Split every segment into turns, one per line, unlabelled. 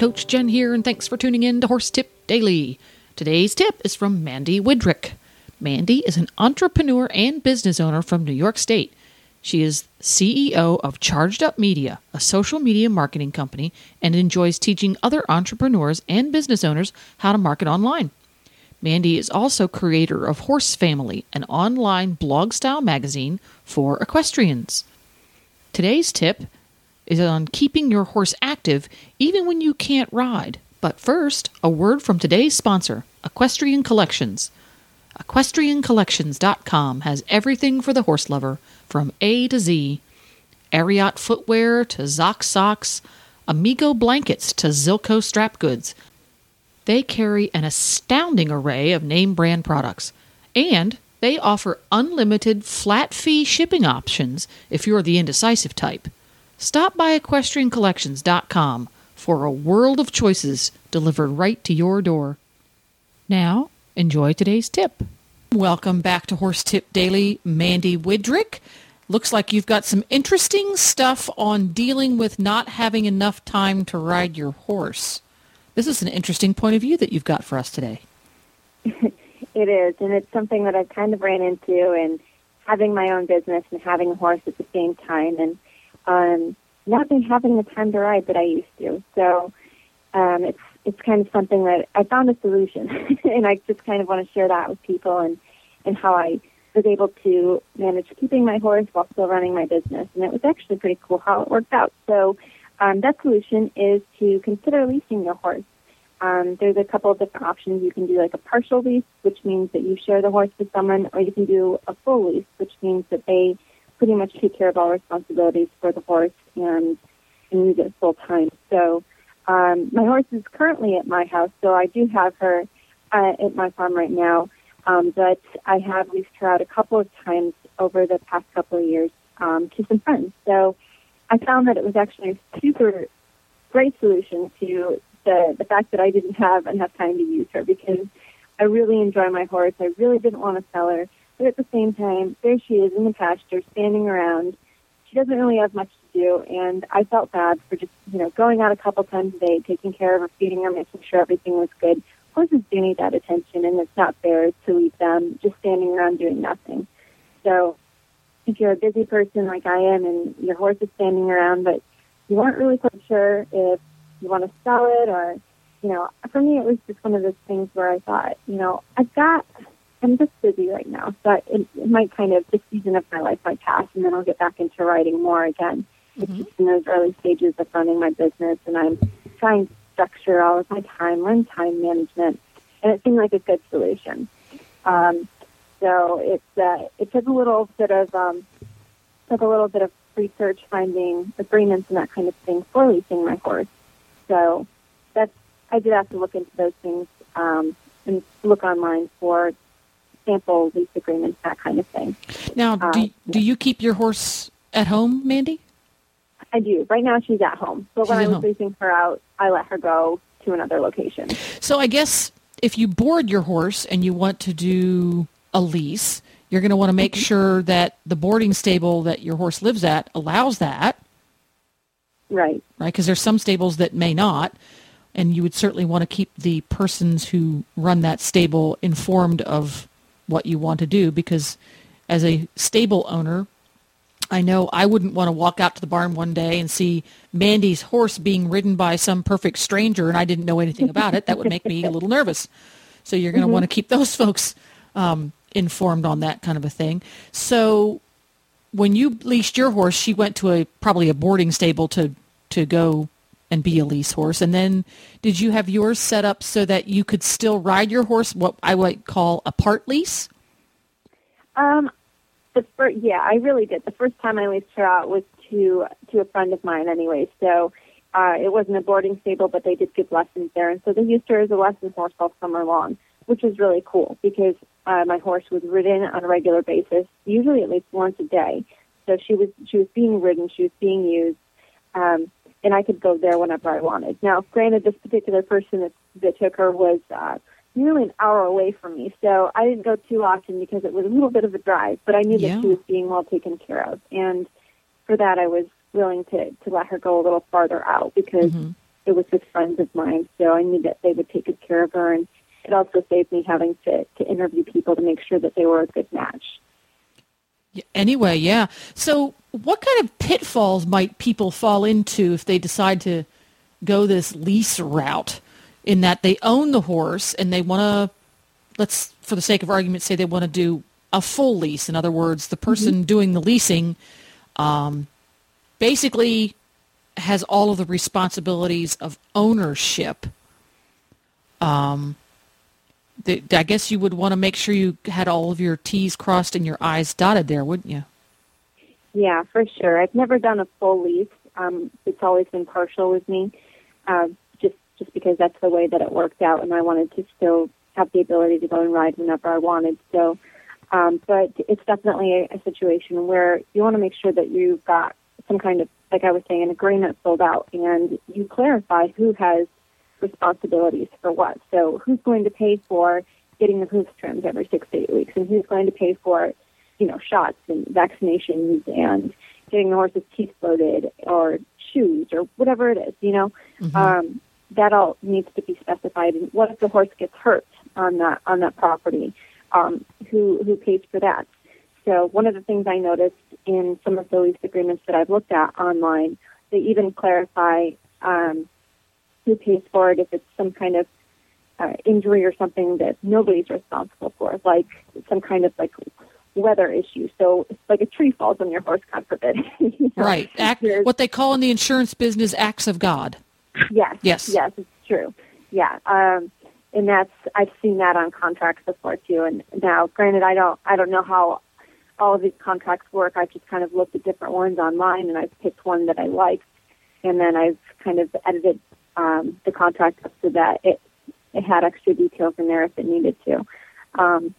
Coach Jen here, and thanks for tuning in to Horse Tip Daily. Today's tip is from Mandee Widrick. Mandee is an entrepreneur and business owner from New York State. She is CEO of Charged Up Media, a social media marketing company, and enjoys teaching other entrepreneurs and business owners how to market online. Mandee is also creator of Horse Family, an online blog style magazine for equestrians. Today's tip is on keeping your horse active even when you can't ride. But first, a word from today's sponsor, Equestrian Collections. EquestrianCollections.com has everything for the horse lover from A to Z. Ariat footwear to Zoc socks, Amigo blankets to Zilco strap goods. They carry an astounding array of name brand products. And they offer unlimited flat fee shipping options if you're the indecisive type. Stop by equestriancollections.com for a world of choices delivered right to your door. Now, enjoy today's tip. Welcome back to Horse Tip Daily, Mandee Widrick. Looks like you've got some interesting stuff on dealing with not having enough time to ride your horse. This is an interesting point of view that you've got for us today.
it is, and it's something that I've kind of ran into in having my own business and having a horse at the same time. And um, not been having the time to ride that I used to. So um, it's it's kind of something that I found a solution, and I just kind of want to share that with people and and how I was able to manage keeping my horse while still running my business. And it was actually pretty cool how it worked out. So um, that solution is to consider leasing your horse. Um, there's a couple of different options. You can do like a partial lease, which means that you share the horse with someone, or you can do a full lease, which means that they pretty much take care of all responsibilities for the horse and, and use it full time. So um, my horse is currently at my house, so I do have her uh, at my farm right now. Um, but I have leased her out a couple of times over the past couple of years um, to some friends. So I found that it was actually a super great solution to the the fact that I didn't have enough time to use her because I really enjoy my horse. I really didn't want to sell her. But at the same time, there she is in the pasture, standing around. She doesn't really have much to do, and I felt bad for just, you know, going out a couple times a day, taking care of her, feeding her, making sure everything was good. Horses do need that attention, and it's not fair to leave them just standing around doing nothing. So, if you're a busy person like I am, and your horse is standing around, but you aren't really quite sure if you want to sell it or, you know, for me, it was just one of those things where I thought, you know, I've got I'm just busy right now, so it, it might kind of this season of my life might pass, and then I'll get back into riding more again. Mm-hmm. It's just in those early stages of running my business, and I'm trying to structure all of my time, learn time management, and it seemed like a good solution. Um, so it's uh, it took a little bit of um, took a little bit of research, finding agreements and that kind of thing for leasing my horse. So that's I did have to look into those things um, and look online for sample lease agreements, that kind of thing.
Now, do, uh, do you keep your horse at home, Mandee?
I do. Right now she's at home. But she's when I was home. leasing her out, I let her go to another location.
So I guess if you board your horse and you want to do a lease, you're going to want to make mm-hmm. sure that the boarding stable that your horse lives at allows that.
Right.
Right, because there's some stables that may not. And you would certainly want to keep the persons who run that stable informed of what you want to do because as a stable owner, I know I wouldn't want to walk out to the barn one day and see Mandee's horse being ridden by some perfect stranger and I didn't know anything about it. That would make me a little nervous. So you're going to mm-hmm. want to keep those folks um, informed on that kind of a thing. So when you leased your horse, she went to a probably a boarding stable to to go and be a lease horse. And then did you have yours set up so that you could still ride your horse, what I would call a part lease?
Um, the first, yeah, I really did. The first time I leased her out was to to a friend of mine, anyway. So uh, it wasn't a boarding stable, but they did give lessons there, and so they used her as a lesson horse all summer long, which was really cool because uh, my horse was ridden on a regular basis, usually at least once a day. So she was she was being ridden, she was being used, um, and I could go there whenever I wanted. Now, granted, this particular person that, that took her was uh, nearly an hour away from me, so I didn't go too often because it was a little bit of a drive. But I knew
Yeah.
that she was being well taken care of, and for that, I was willing to to let her go a little farther out because
Mhm.
it was with friends of mine. So I knew that they would take good care of her, and it also saved me having to to interview people to make sure that they were a good match.
Anyway, yeah. So, what kind of pitfalls might people fall into if they decide to go this lease route? In that they own the horse and they want to, let's, for the sake of argument, say they want to do a full lease. In other words, the person doing the leasing um, basically has all of the responsibilities of ownership. Um, the, I guess you would want to make sure you had all of your T's crossed and your I's dotted there, wouldn't you?
Yeah, for sure. I've never done a full lease. Um, it's always been partial with me, uh, just just because that's the way that it worked out, and I wanted to still have the ability to go and ride whenever I wanted. So, um, but it's definitely a, a situation where you want to make sure that you've got some kind of, like I was saying, an agreement filled out, and you clarify who has responsibilities for what. So, who's going to pay for getting the hooves trimmed every six to eight weeks, and who's going to pay for you know, shots and vaccinations and getting the horse's teeth loaded or shoes or whatever it is, you know, um, that all needs to be specified. And what if the horse gets hurt on that on that property? Um, who who pays for that? So one of the things I noticed in some of the lease agreements that I've looked at online, they even clarify um, who pays for it if it's some kind of uh, injury or something that nobody's responsible for, like some kind of like weather issue. So it's like a tree falls on your horse, God forbid. You know,
Right. Act,
there's-
what they call in the insurance business acts of God.
Yes.
Yes.
Yes, it's true. Yeah. Um, and that's I've seen that on contracts before too. And now, granted, I don't I don't know how all of these contracts work. I've just kind of looked at different ones online, and I've picked one that I liked, and then I've kind of edited um, the contract up so that it it had extra details in there if it needed to. Um,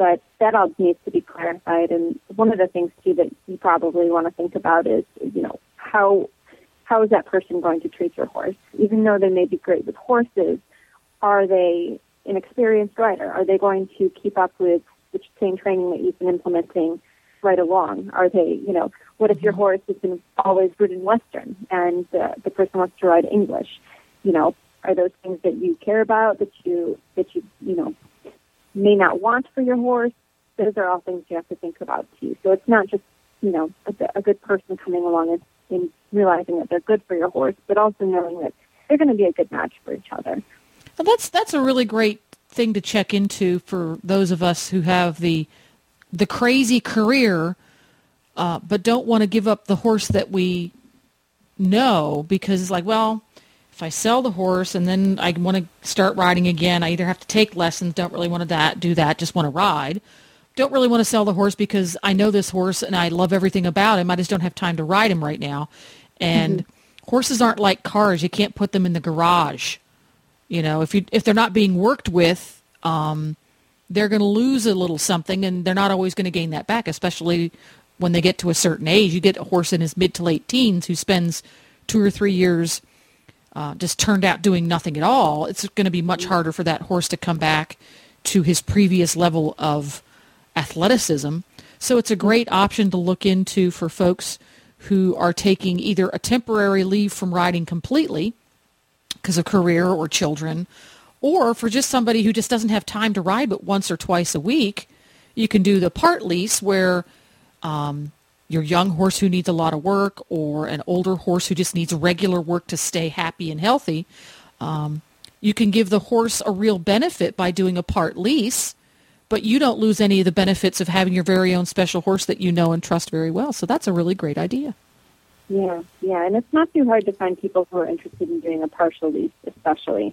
but that all needs to be clarified. And one of the things too that you probably want to think about is, you know, how how is that person going to treat your horse? Even though they may be great with horses, are they an experienced rider? Are they going to keep up with the same training that you've been implementing right along? Are they, you know, what if your horse has been always ridden Western and uh, the person wants to ride English? You know, are those things that you care about that you that you you know may not want for your horse? Those are all things you have to think about too. So it's not just you know a, a good person coming along and, and realizing that they're good for your horse, but also knowing that they're going to be a good match for each other.
Well, that's that's a really great thing to check into for those of us who have the the crazy career, uh, but don't want to give up the horse that we know because it's like, well, if I sell the horse and then I want to start riding again, I either have to take lessons, don't really want to that, do that, just want to ride. Don't really want to sell the horse because I know this horse and I love everything about him. I just don't have time to ride him right now. And horses aren't like cars. You can't put them in the garage. You know, if you if they're not being worked with, um, they're going to lose a little something, and they're not always going to gain that back. Especially when they get to a certain age, you get a horse in his mid to late teens who spends two or three years uh, just turned out doing nothing at all. It's going to be much harder for that horse to come back to his previous level of athleticism. So it's a great option to look into for folks who are taking either a temporary leave from riding completely because of career or children, or for just somebody who just doesn't have time to ride but once or twice a week, you can do the part lease where um, your young horse who needs a lot of work or an older horse who just needs regular work to stay happy and healthy. Um, you can give the horse a real benefit by doing a part lease, but you don't lose any of the benefits of having your very own special horse that you know and trust very well. So that's a really great idea.
Yeah, yeah, and it's not too hard to find people who are interested in doing a partial lease, especially,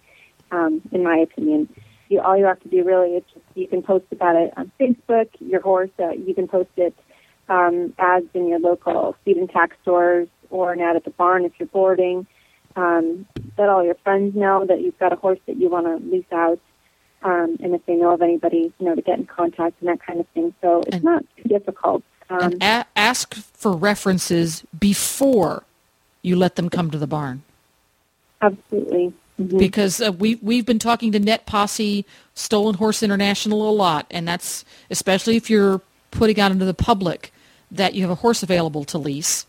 um, in my opinion. You, all you have to do really is just you can post about it on Facebook. Your horse, uh, you can post it um, ads in your local feed and tack stores or an ad at the barn if you're boarding. um, let all your friends know that you've got a horse that you want to lease out, um, and if they know of anybody, you know, to get in contact and that kind of thing. So it's
And-
not too difficult. Um,
and a- ask for references before you let them come to the barn.
absolutely. Mhm.
because uh, we we've been talking to NetPosse, Stolen Horse International a lot, and that's especially if you're putting out into the public that you have a horse available to lease,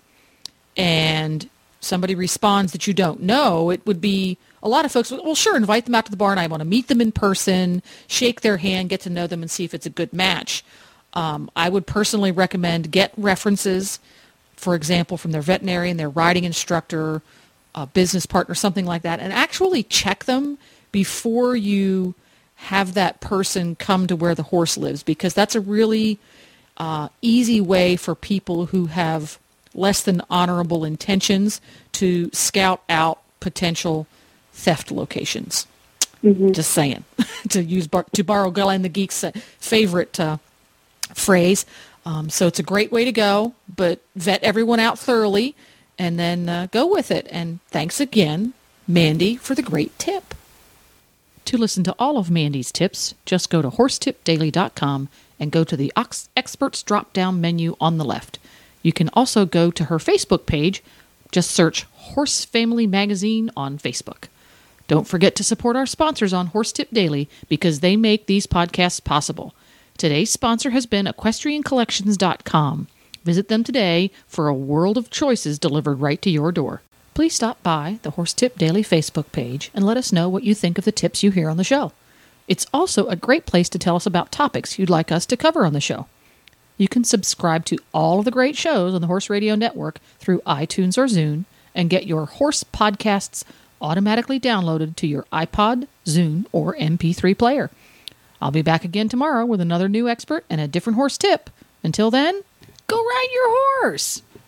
and somebody responds that you don't know. It would be a lot of folks. Well, sure, invite them out to the barn. I want to meet them in person, shake their hand, get to know them, and see if it's a good match. Um, I would personally recommend get references, for example, from their veterinarian, their riding instructor, a business partner, something like that, and actually check them before you have that person come to where the horse lives, because that's a really uh, easy way for people who have less than honorable intentions to scout out potential theft locations. Just saying, to use bar- to borrow Glenn the Geek's uh, favorite uh, phrase. Um, so it's a great way to go, but vet everyone out thoroughly and then uh, go with it. And thanks again, Mandee, for the great tip. To listen to all of Mandee's tips, just go to horsetipdaily.com and go to the Experts drop down menu on the left. You can also go to her Facebook page. Just search Horse Family Magazine on Facebook. Don't forget to support our sponsors on Horse Tip Daily because they make these podcasts possible. Today's sponsor has been equestriancollections.com. Visit them today for a world of choices delivered right to your door. Please stop by the Horse Tip Daily Facebook page and let us know what you think of the tips you hear on the show. It's also a great place to tell us about topics you'd like us to cover on the show. You can subscribe to all of the great shows on the Horse Radio Network through iTunes or Zune and get your horse podcasts automatically downloaded to your iPod, Zune, or MP3 player. I'll be back again tomorrow with another new expert and a different horse tip. Until then, go ride your horse!